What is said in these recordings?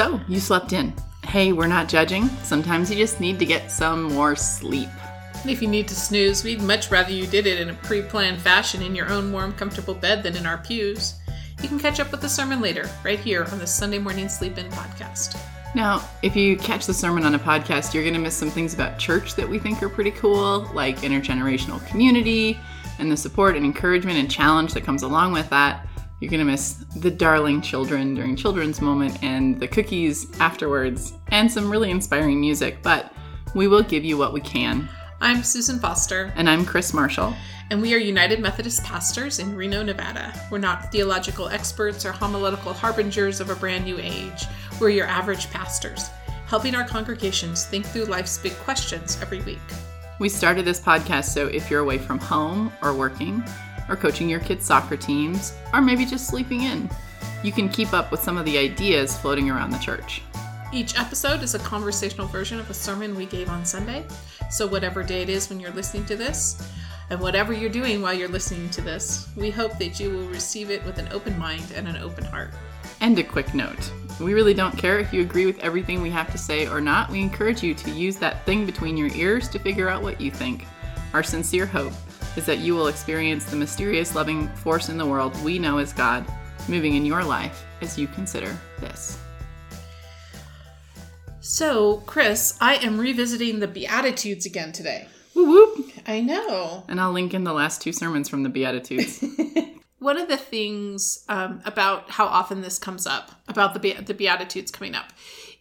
So, you slept in. Hey, we're not judging. Sometimes you just need to get some more sleep. If you need to snooze, we'd much rather you did it in a pre planned fashion in your own warm, comfortable bed than in our pews. You can catch up with the sermon later, right here on the Sunday Morning Sleep In podcast. Now, if you catch the sermon on a podcast, you're going to miss some things about church that we think are pretty cool, like intergenerational community and the support and encouragement and challenge that comes along with that. You're going to miss the darling children during children's moment and the cookies afterwards and some really inspiring music, but we will give you what we can. I'm Susan Foster, And I'm Chris Marshall. and we are United Methodist pastors in Reno, Nevada. We're not theological experts or homiletical harbingers of a brand new age. We're your average pastors, helping our congregations think through life's big questions every week. We started this podcast so if you're away from home or working, or coaching your kids' soccer teams, or maybe just sleeping in, you can keep up with some of the ideas floating around the church. Each episode is a conversational version of a sermon we gave on Sunday. So, whatever day it is when you're listening to this, and whatever you're doing while you're listening to this, we hope that you will receive it with an open mind and an open heart. And a quick note we really don't care if you agree with everything we have to say or not. We encourage you to use that thing between your ears to figure out what you think. Our sincere hope is that you will experience the mysterious loving force in the world we know as God moving in your life as you consider this. So, Chris, I am revisiting the Beatitudes again today. Whoop whoop! I know. And I'll link in the last two sermons from the Beatitudes. One of the things um, about how often this comes up, about the, Be- the Beatitudes coming up,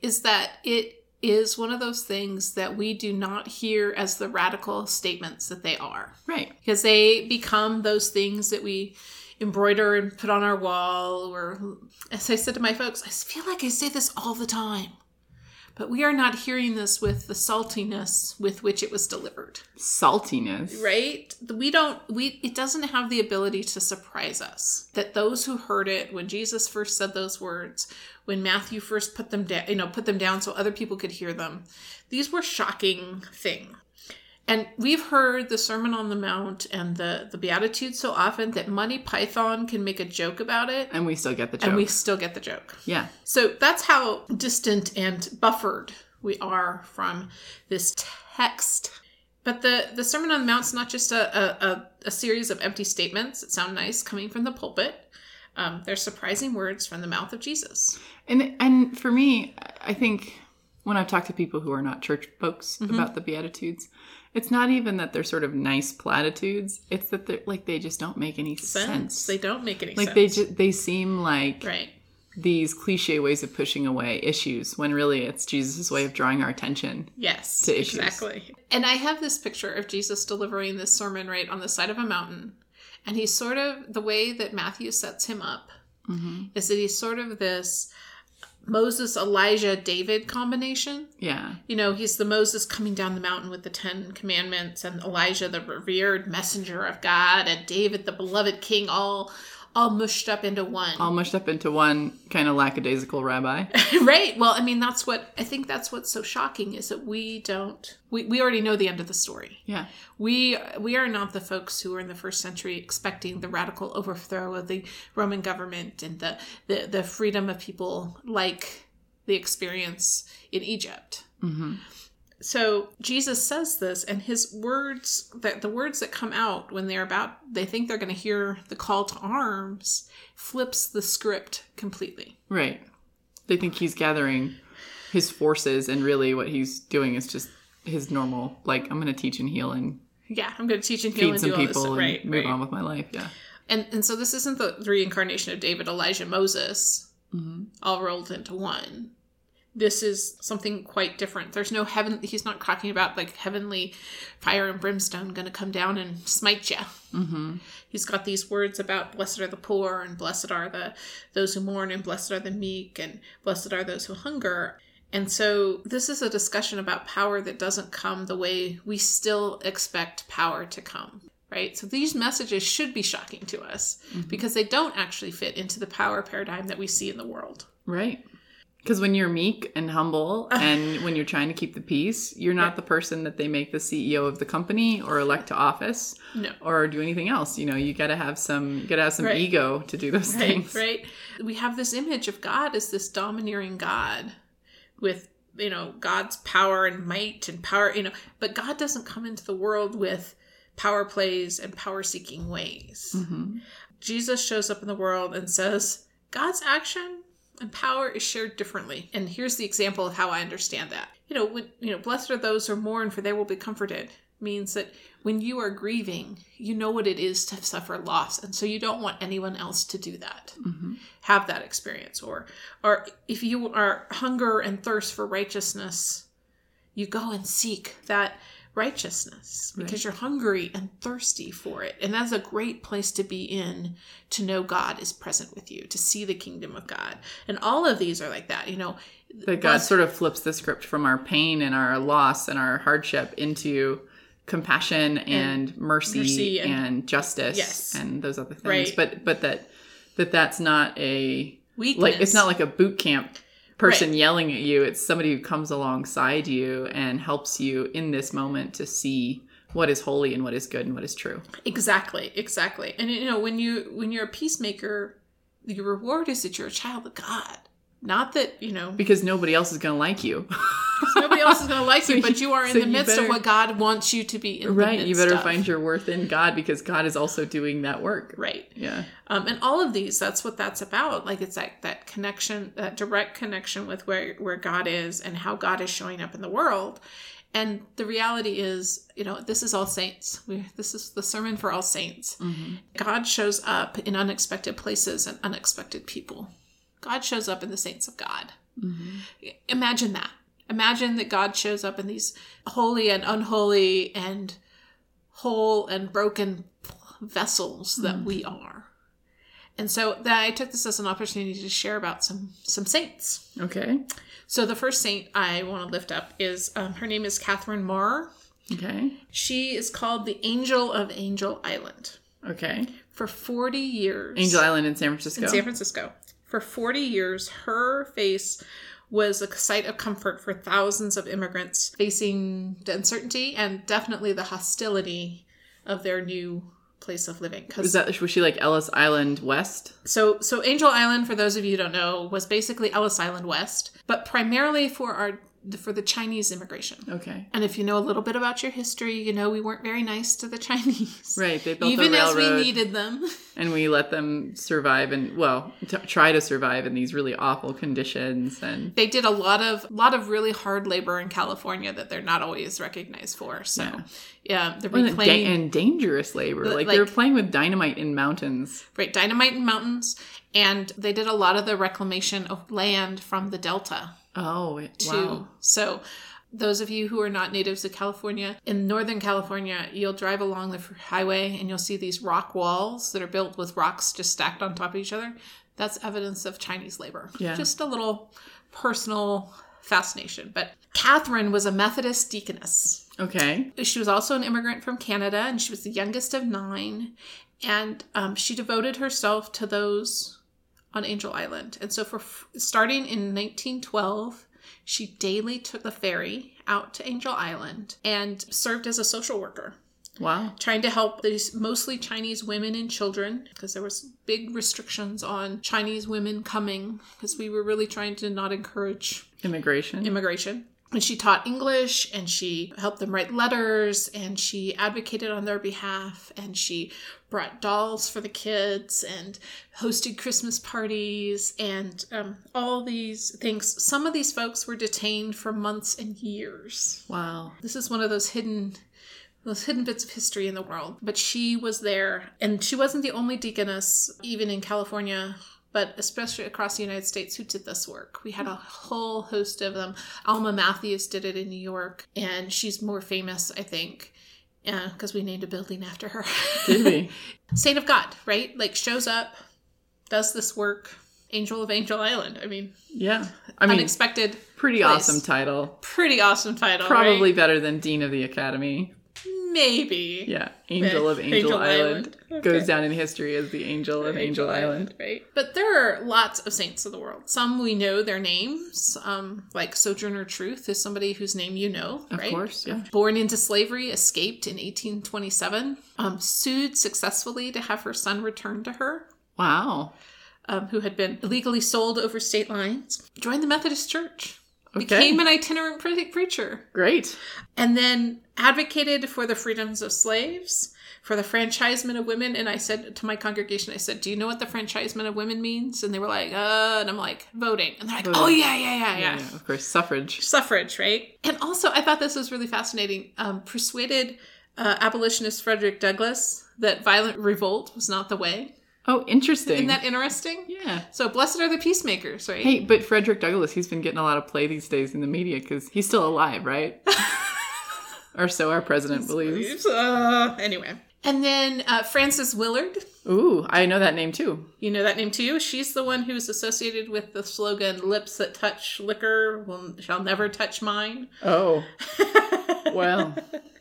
is that it is one of those things that we do not hear as the radical statements that they are. right. because they become those things that we embroider and put on our wall or as i said to my folks i feel like i say this all the time but we are not hearing this with the saltiness with which it was delivered. Saltiness. right? We don't we it doesn't have the ability to surprise us that those who heard it when jesus first said those words when matthew first put them down you know put them down so other people could hear them these were shocking things and we've heard the Sermon on the Mount and the, the Beatitudes so often that Monty Python can make a joke about it, And we still get the joke. and we still get the joke. yeah. So that's how distant and buffered we are from this text. But the, the Sermon on the Mount's not just a, a, a, series of empty statements that sound nice coming from the pulpit. Um, they're surprising words from the mouth of Jesus. And and for me, I think when I've talked to people who are not church folks about the Beatitudes, it's not even that they're sort of nice platitudes. It's that they're like they just don't make any sense. Sense. They don't make any like sense. Like they just they seem like right. these cliche ways of pushing away issues when really it's Jesus' way of drawing our attention. Yes, to issues. exactly. And I have this picture of Jesus delivering this sermon right on the side of a mountain. And he's sort of the way that Matthew sets him up mm-hmm. is that he's sort of this Moses, Elijah, David combination. Yeah. You know, he's the Moses coming down the mountain with the Ten Commandments, and Elijah, the revered messenger of God, and David, the beloved king, all all mushed up into one. All mushed up into one kind of lackadaisical rabbi. right well i mean that's what i think that's what's so shocking is that we don't we, we already know the end of the story Yeah. we we are not the folks who were in the first century expecting the radical overthrow of the roman government and the the, the freedom of people like the experience in egypt mm-hmm. So jesus says this and his words that the words that come out when they're about they think they're going to hear the call to arms flips the script completely Right. They think he's gathering his forces, and really what he's doing is just his normal, like, I'm going to teach and heal and yeah, I'm going to teach and heal feed and some do all this. people and Right, move right. on with my life. Yeah. And and so this isn't the reincarnation of David, Elijah, Moses, Mm-hmm. all rolled into one. This is something quite different. There's no heaven. He's not talking about like heavenly fire and brimstone going to come down and smite you. Mm-hmm. He's got these words about blessed are the poor and blessed are the those who mourn and blessed are the meek and blessed are those who hunger. And so this is a discussion about power that doesn't come the way we still expect power to come. Right? So these messages should be shocking to us because they don't actually fit into the power paradigm that we see in the world. Right. Because when you're meek and humble and when you're trying to keep the peace, you're not the person that they make the CEO of the company or elect to office No. or do anything else. You know, you gotta have some you gotta have some Right. ego to do those right, things. right. We have this image of God as this domineering God with you know God's power and might and power, you know, but God doesn't come into the world with power plays and power seeking ways. Mhm. Jesus shows up in the world and says, God's action and power is shared differently. And here's the example of how I understand that. You know, when, you know, blessed are those who mourn, for they will be comforted. Means that when you are grieving, you know what it is to suffer loss, and so you don't want anyone else to do that, Mhm. have that experience. Or, or if you are hunger and thirst for righteousness, you go and seek that righteousness because Right. you're hungry and thirsty for it. And that's a great place to be in to know God is present with you, to see the kingdom of God. And all of these are like that, you know. That God sort of flips the script from our pain and our loss and our hardship into compassion and, mercy, mercy and, and- justice Yes. and those other things. Right. But but that that that's not a weakness. like it's not like a boot camp person Right. yelling at you it's somebody who comes alongside you and helps you in this moment to see what is holy and what is good and what is true Exactly, exactly. And you know, when you when you're a peacemaker, the reward is that you're a child of God. Not that, you know, because nobody else is going to like you nobody else is going to like So you, but you- are in so the midst better- of what God wants you to be in the right you better of. find your worth in god because god is also doing that work right. yeah Um, and all of these, that's what that's about. Like it's like that connection, that direct connection with where where God is and how God is showing up in the world. And the reality is, you know, this is all saints. We, this is the sermon for all saints. Mm-hmm. God shows up in unexpected places and unexpected people. God shows up in the saints of God. Imagine that. Imagine that God shows up in these holy and unholy and whole and broken vessels that we are. And so that I took this as an opportunity to share about some some saints. okay So the first saint I want to lift up is um, her name is Catherine Maurer. okay She is called the Angel of Angel Island. okay For 40 years. angel island in san francisco in San Francisco. For 40 years, her face was a site of comfort for thousands of immigrants facing the uncertainty and definitely the hostility of their new place of living. 'Cause- was that was she like ellis island west so, so Angel Island, for those of you who don't know, was basically Ellis Island West, but primarily for our for the Chinese immigration. okay And if you know a little bit about your history, you know we weren't very nice to the Chinese, right they built even the as we needed them. and we let them survive and well t- try to survive in these really awful conditions and they did a lot of lot of really hard labor in California that they're not always recognized for. So, Yeah. yeah, the and, da- and dangerous labor like, Like- they were playing with dynamite in mountains right dynamite in mountains, and they did a lot of the reclamation of land from the delta oh it- too. wow So. Those of you who are not natives of California, in Northern California, you'll drive along the highway and you'll see these rock walls that are built with rocks just stacked on top of each other. That's evidence of Chinese labor. Yeah. Just a little personal fascination. But Catherine was a Methodist deaconess. okay She was also an immigrant from Canada, and she was the youngest of nine. And um, she devoted herself to those on Angel Island. And so, for starting in 1912, she daily took the ferry out to Angel Island and served as a social worker, wow trying to help these mostly Chinese women and children because there was big restrictions on Chinese women coming because we were really trying to not encourage immigration immigration. And she taught English and she helped them write letters and she advocated on their behalf and she brought dolls for the kids and hosted Christmas parties and um, all these things. Some of these folks were detained for months and years. wow This is one of those hidden those hidden bits of history in the world. But she was there and she wasn't the only deaconess even in California but especially across the United States who did this work. We had a whole host of them. Alma Mathews did it in New York and she's more famous, I think. Yeah, because we named a building after her. did we Saint of God, right? Like shows up, does this work. Angel of Angel Island. I mean, yeah i mean unexpected, pretty place. awesome title pretty awesome title. probably right? better than dean of the academy maybe. Yeah, Angel of Angel, Angel Island, Island. goes Okay. down in history as the Angel of Angel, Island. right? But there are lots of saints of the world. Some we know their names, um, like Sojourner Truth is somebody whose name you know, Of right? course, yeah. Born into slavery, escaped in 1827, um, sued successfully to have her son returned to her, Wow. um, who had been illegally sold over state lines. Joined the Methodist Church, Okay. became an itinerant pre- preacher, Great. and then advocated for the freedoms of slaves, for the franchisement of women. And I said to my congregation, I said, "Do you know what the franchisement of women means?" And they were like, "Uh," and I'm like, "Voting," and they're like, Voting. "Oh yeah, yeah, yeah, yeah." Yeah, of course. Suffrage. Suffrage, right? And also, I thought this was really fascinating. Um, persuaded uh, abolitionist Frederick Douglass that violent revolt was not the way. Oh, interesting. Isn't that interesting? yeah. So, blessed are the peacemakers, right? Hey, but Frederick Douglass, he's been getting a lot of play these days in the media because he's still alive, right? or so our president believes. Uh, anyway. And then uh, Frances Willard. Ooh, I know that name too. You know that name too? She's the one who's associated with the slogan "Lips that touch liquor will shall never touch mine." Oh, well,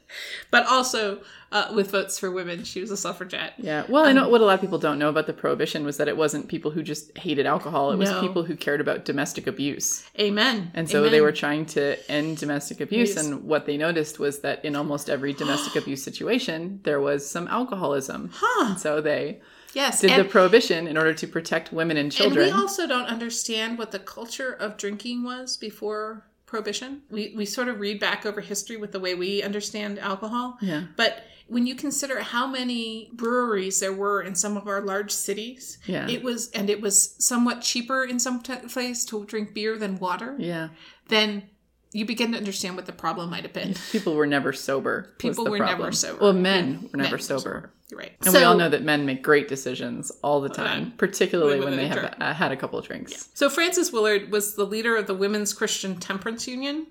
But also uh, with votes for women, she was a suffragette. yeah. Well, I know what a lot of people don't know about the prohibition was that it wasn't people who just hated alcohol; it was No. people who cared about domestic abuse. Amen. And so Amen. they were trying to end domestic abuse. And what they noticed was that in almost every domestic abuse situation, there was some alcoholism. Huh. And so they Yes. did and, the prohibition in order to protect women and and children. we also don't understand what the culture of drinking was before prohibition. We we sort of read back over history with the way we understand alcohol. yeah. But when you consider how many breweries there were in some of our large cities, Yeah. it was and it was somewhat cheaper in some t- place to drink beer than water. yeah. Then you begin to understand what the problem might have been. People were never sober. People were problem. never sober. Well, men were never were sober. You're right. And we all know that men make great decisions all the time, particularly When when they have uh, had a couple of drinks. So Frances Willard was the leader of the Women's Christian Temperance Union.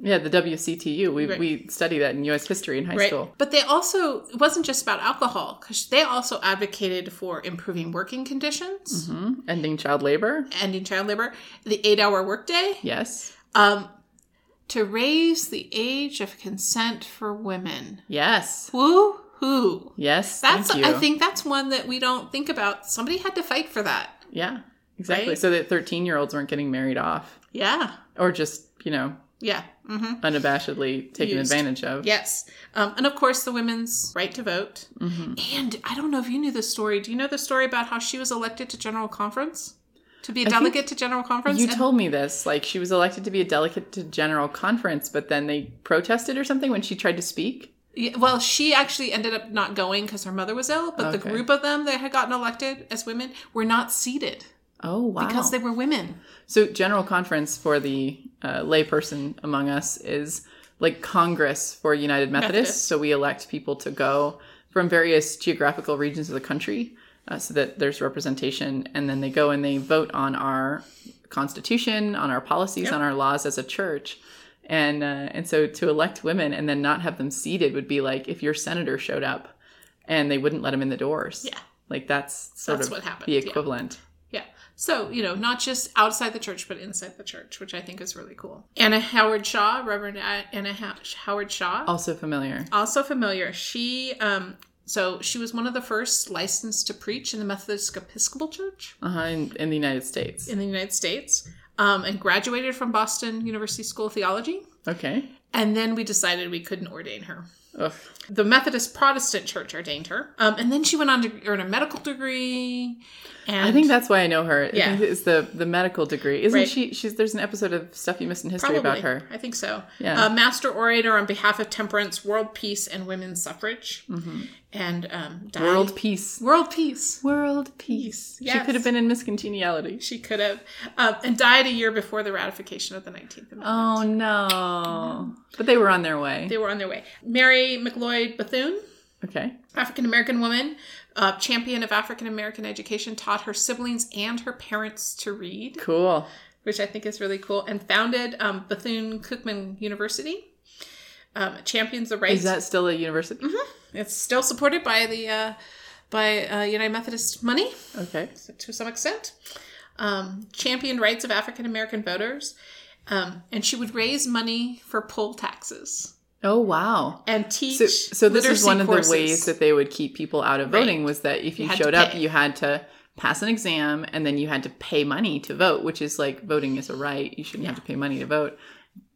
Yeah, the WCTU. We, Right. we study that in U.S. history in high school. But they also, it wasn't just about alcohol, because they also advocated for improving working conditions, hmm Ending child labor. ending child labor, the eight hour workday, Yes. um, to raise the age of consent for women. Yes. Woo hoo. Yes. That's, thank you. I think that's one that we don't think about. Somebody had to fight for that. Yeah, exactly. Right? So that 13 year olds weren't getting married off Yeah. or just, you know, Yeah. hmm unabashedly taken Used. advantage of. Yes. Um, and of course, the women's right to vote. hmm And I don't know if you knew this story. Do you know the story about how she was elected to General Conference? To be a I delegate to General Conference? You And- told me this. Like, she was elected to be a delegate to General Conference, but then they protested or something when she tried to speak. Yeah, well, she actually ended up not going because her mother was ill, but the group of them that had gotten elected as women were not seated Oh, wow. because they were women. So, General Conference for the uh, layperson among us is like Congress for United Methodists. Methodists. So, we elect people to go from various geographical regions of the country uh, so that there's representation. And then they go and they vote on our constitution, on our policies, Yep. on our laws as a church. And, uh, and so to elect women and then not have them seated would be like if your senator showed up and they wouldn't let him in the doors. Yeah. Like that's sort That's of what happened, the yeah. equivalent. Yeah. So, you know, not just outside the church, but inside the church, which I think is really cool. Anna Howard Shaw, Reverend Anna Ha- Howard Shaw, Also familiar. also familiar. She, um, so she was one of the first licensed to preach in the Methodist Episcopal Church Uh-huh, in, in the United States. in the United States, um, and graduated from Boston University School of Theology. Okay. And then we decided we couldn't ordain her. Ugh. The Methodist Protestant Church ordained her, um, and then she went on to earn a medical degree. And I think that's why I know her. I Yeah. think it's the the medical degree. Isn't Right. she? She's there's an episode of Stuff You Missed in History Probably. about her. I think so. Yeah. Uh, master orator on behalf of temperance, world peace, and women's suffrage. And um, died- Mm-hmm. World peace. world peace. World peace. She could have been in Miss Congeniality. She could have, um, and died a year before the ratification of the Nineteenth Amendment. Oh no! But they were on their way. They were on their way. Mary McLeod Bethune, Okay. African American woman, uh, champion of African American education, taught her siblings and her parents to read. Cool. which I think is really cool, and founded um, Bethune Cookman University. Um, champions the rights. Is that still a university? it's still supported by the uh, by uh, United Methodist money Okay. to some extent. Um, championed rights of African American voters, um, and she would raise money for poll taxes. Oh wow. and teach. So, so this is one of courses. the ways that they would keep people out of Right. voting was that if You you, showed up, you had to pass an exam and then you had to pay money to vote, which is like voting is a right. You shouldn't have to pay money to vote.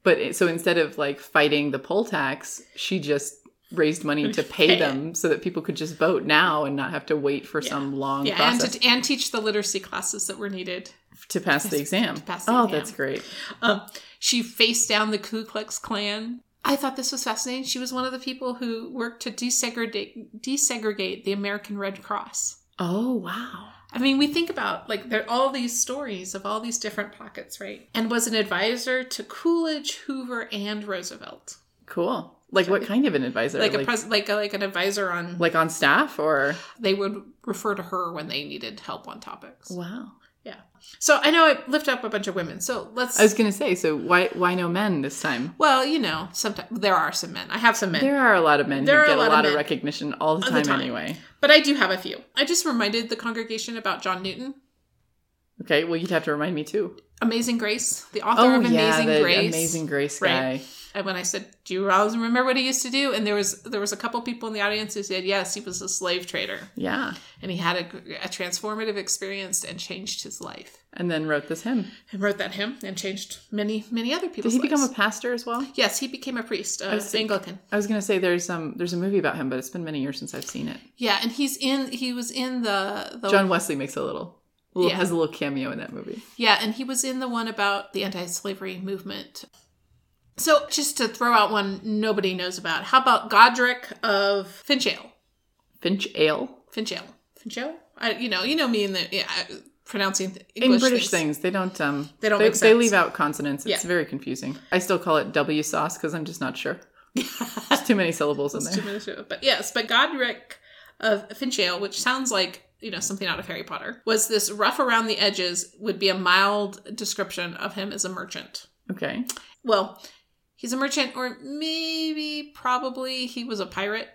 But it, so instead of like fighting the poll tax, she just raised money to pay, them so that people could just vote now and not have to wait for some long yeah, and process to, and teach the literacy classes that were needed. to pass the exam. pass the oh, exam. that's great. Um, she faced down the Ku Klux Klan. I thought this was fascinating. She was one of the people who worked to desegregate desegregate the American Red Cross. Oh, wow. I mean, we think about like there are all these stories of all these different pockets, right? And was an advisor to Coolidge, Hoover, and Roosevelt, Cool. Like what kind of an advisor? like, a like, pres- like a, like an advisor on. like on staff or they would refer to her when they needed help on topics. wow. Yeah. So I know I lift up a bunch of women. So let's. I was gonna say, so why why no men this time? well, you know, sometimes there are some men. I have some men. There are a lot of men There are who a get a lot of of, recognition all the All time, the time. anyway. But I do have a few. I just reminded the congregation about John Newton, Okay, well you'd have to remind me too. Amazing Grace, the author Oh of yeah, Amazing the Grace. Amazing Grace guy. Right. And when I said, "Do you always remember what he used to do?" and there was there was a couple people in the audience who said, "Yes, he was a slave trader, Yeah, and he had a, a transformative experience and changed his life." and then wrote this hymn. And wrote that hymn and changed many many other people. Did he become a pastor as well? yes, he became a priest, uh, see. Anglican. I was gonna say there's um there's a movie about him, but it's been many years since I've seen it. Yeah, and he's in. He was in the the John Wesley makes a little, little Yeah. has a little cameo in that movie. Yeah, and he was in the one about the anti-slavery movement. So, just to throw out one nobody knows about, how about Godric of Finchale? Finch Ale Finchale, Finchale. I, you know, you know me in the yeah, pronouncing th- in English British things. things they don't um They don't they, they leave out consonants. It's Yeah. very confusing. I still call it W sauce because I'm just not sure. There's too many syllables in It's too there. many to- But yes, but Godric of Finchale, which sounds like you know something out of Harry Potter, was this rough around the edges. Would be a mild description of him as a merchant. Okay. Well, he's a merchant, or maybe probably he was a pirate.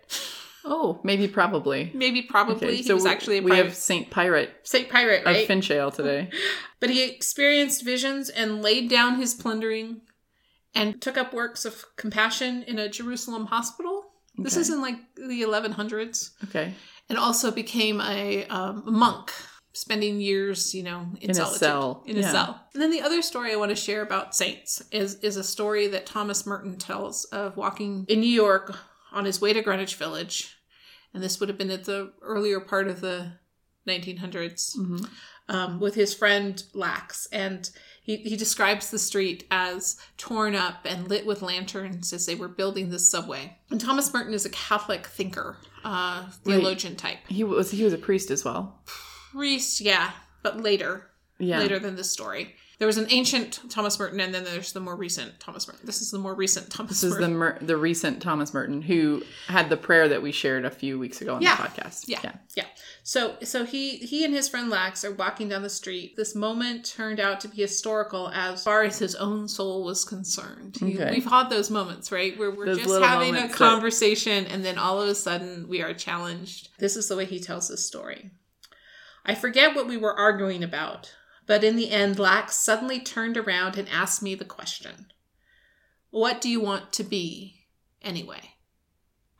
Oh, maybe probably. Maybe probably Okay, he so was actually a we have Saint Pirate Saint pirate, of right? Finchale today. but he experienced visions and laid down his plundering and took up works of compassion in a Jerusalem hospital. This is in like the 1100s. Okay. and also became a um, monk, spending years, you know, in, In a cell, in a cell. And then the other story I want to share about saints is is a story that Thomas Merton tells of walking in New York on his way to Greenwich Village, and this would have been at the earlier part of the 1900s hmm um, with his friend Lax, and he, he describes the street as torn up and lit with lanterns as they were building this subway. And Thomas Merton is a Catholic thinker, uh, theologian type. He was he was a priest as well. Priest, yeah, but later, Yeah. later than this story. There was an ancient Thomas Merton, and then there's the more recent Thomas Merton. This is the more recent Thomas This is the Merton. Mer- the recent Thomas Merton who had the prayer that we shared a few weeks ago on Yeah. the podcast. Yeah, yeah. yeah. So, so he he and his friend Lax are walking down the street. This moment turned out to be historical as far as his own soul was concerned. Okay. We've had those moments, right, where we're Those just having a moments that- conversation, and then all of a sudden we are challenged. This is the way he tells this story. I forget what we were arguing about, but in the end, Lax suddenly turned around and asked me the question What do you want to be, anyway?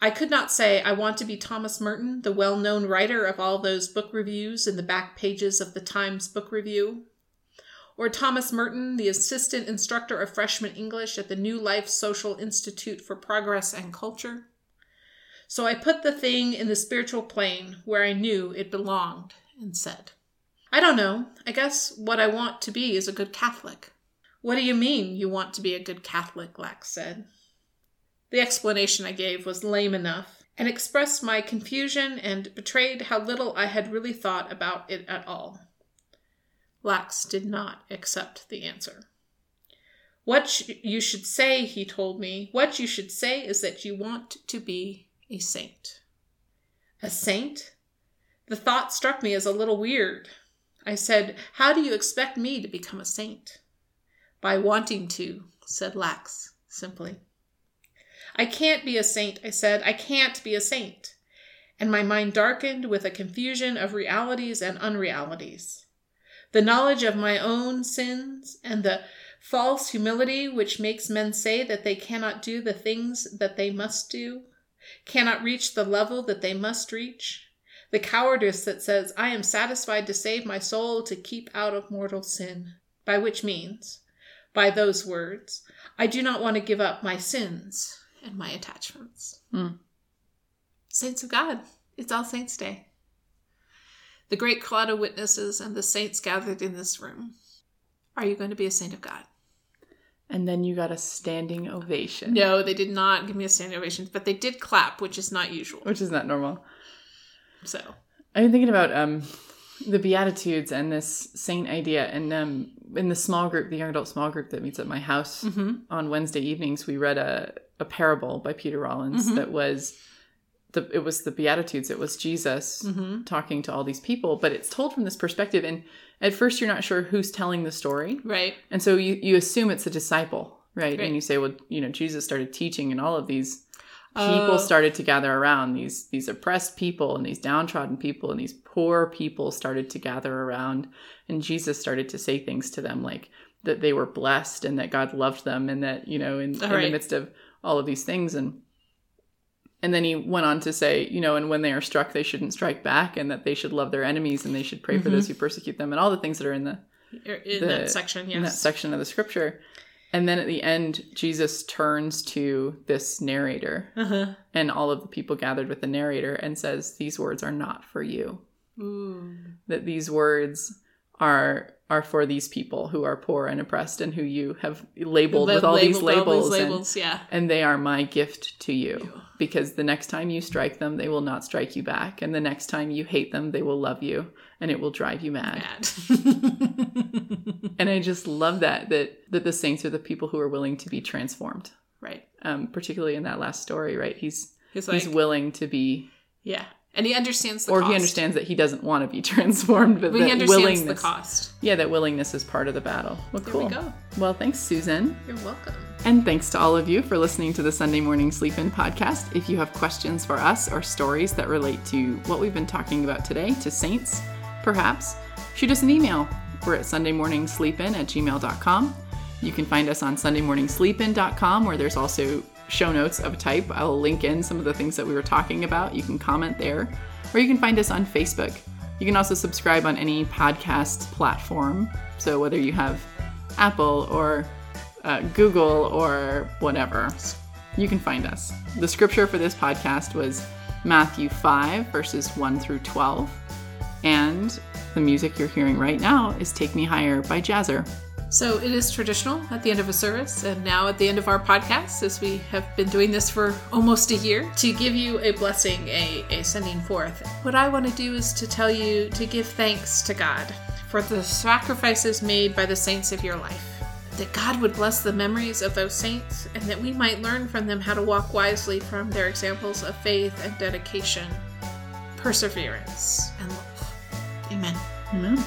I could not say I want to be Thomas Merton, the well known writer of all those book reviews in the back pages of the Times Book Review, or Thomas Merton, the assistant instructor of freshman English at the New Life Social Institute for Progress and Culture. So I put the thing in the spiritual plane where I knew it belonged and said, I don't know. I guess what I want to be is a good Catholic. What do you mean you want to be a good Catholic? Lax said. The explanation I gave was lame enough and expressed my confusion and betrayed how little I had really thought about it at all. Lax did not accept the answer. What sh- you should say, he told me, what you should say is that you want to be a saint. A saint? The thought struck me as a little weird. I said, How do you expect me to become a saint? By wanting to, said Lax simply. I can't be a saint, I said. I can't be a saint. And my mind darkened with a confusion of realities and unrealities. The knowledge of my own sins and the false humility, which makes men say that they cannot do the things that they must do, cannot reach the level that they must reach, the cowardice that says, I am satisfied to save my soul to keep out of mortal sin, by which means, by those words, I do not want to give up my sins and my attachments. Hmm. Saints of God, it's All Saints' Day. The great cloud of witnesses and the saints gathered in this room. Are you going to be a saint of God? And then you got a standing ovation, No, they did not give me a standing ovation, but they did clap, which is not usual. which is not normal. So, I've been thinking about um, the Beatitudes and this saint idea. And um, in the small group, the young adult small group that meets at my house mhm. on Wednesday evenings, we read a, a parable by Peter Rollins Mhm. that was the it was the Beatitudes. It was Jesus Mhm. talking to all these people, but it's told from this perspective. And at first, you're not sure who's telling the story, right, and so you you assume it's a disciple, right? Right. And you say, well, you know, Jesus started teaching, and all of these people Oh. started to gather around these these oppressed people and these downtrodden people and these poor people started to gather around and Jesus started to say things to them like that they were blessed and that God loved them and that you know in, in the midst of all of these things and and then he went on to say you know and when they are struck they shouldn't strike back and that they should love their enemies and they should pray for Mhm. those who persecute them and all the things that are in the in The- that section, yes. in that section of the scripture and then at the end Jesus turns to this narrator uh-huh. and all of the people gathered with the narrator and says these words are not for you Ooh. that these words are are for these people who are poor and oppressed and who you have labeled with all these Labeled all labels, and- yeah. And, they are my gift to you You. because the next time you strike them they will not strike you back and the next time you hate them they will love you and it will drive you mad Mad. and i just love that that that the saints are the people who are willing to be transformed right. um, particularly in that last story right he's He's like, he's willing to be yeah. And he understands the or cost. he understands that he doesn't want to be transformed, but But he that understands the cost. Yeah, that willingness is part of the battle. Well, There cool. we go. Well, thanks, Susan. You're welcome. And thanks to all of you for listening to the Sunday Morning Sleep In podcast. If you have questions for us or stories that relate to what we've been talking about today, to saints, perhaps, shoot us an email. We're at sundaymorningsleepin at gmail.com. You can find us on sundaymorningsleepin.com where there's also show notes of a type. I'll link in some of the things that we were talking about. You can comment there. Or you can find us on Facebook. You can also subscribe on any podcast platform. So whether you have Apple or uh, Google or whatever, you can find us. The scripture for this podcast was Matthew 5, verses 1 through 12. And the music you're hearing right now is Take Me Higher by Jazzer. So it is traditional at the end of a service, and now at the end of our podcast, as we have been doing this for almost a year, to give you a blessing, a, a sending forth. What I want to do is to tell you to give thanks to God for the sacrifices made by the saints of your life. That God would bless the memories of those saints, and that we might learn from them how to walk wisely from their examples of faith and dedication, perseverance, and love. Amen. Amen.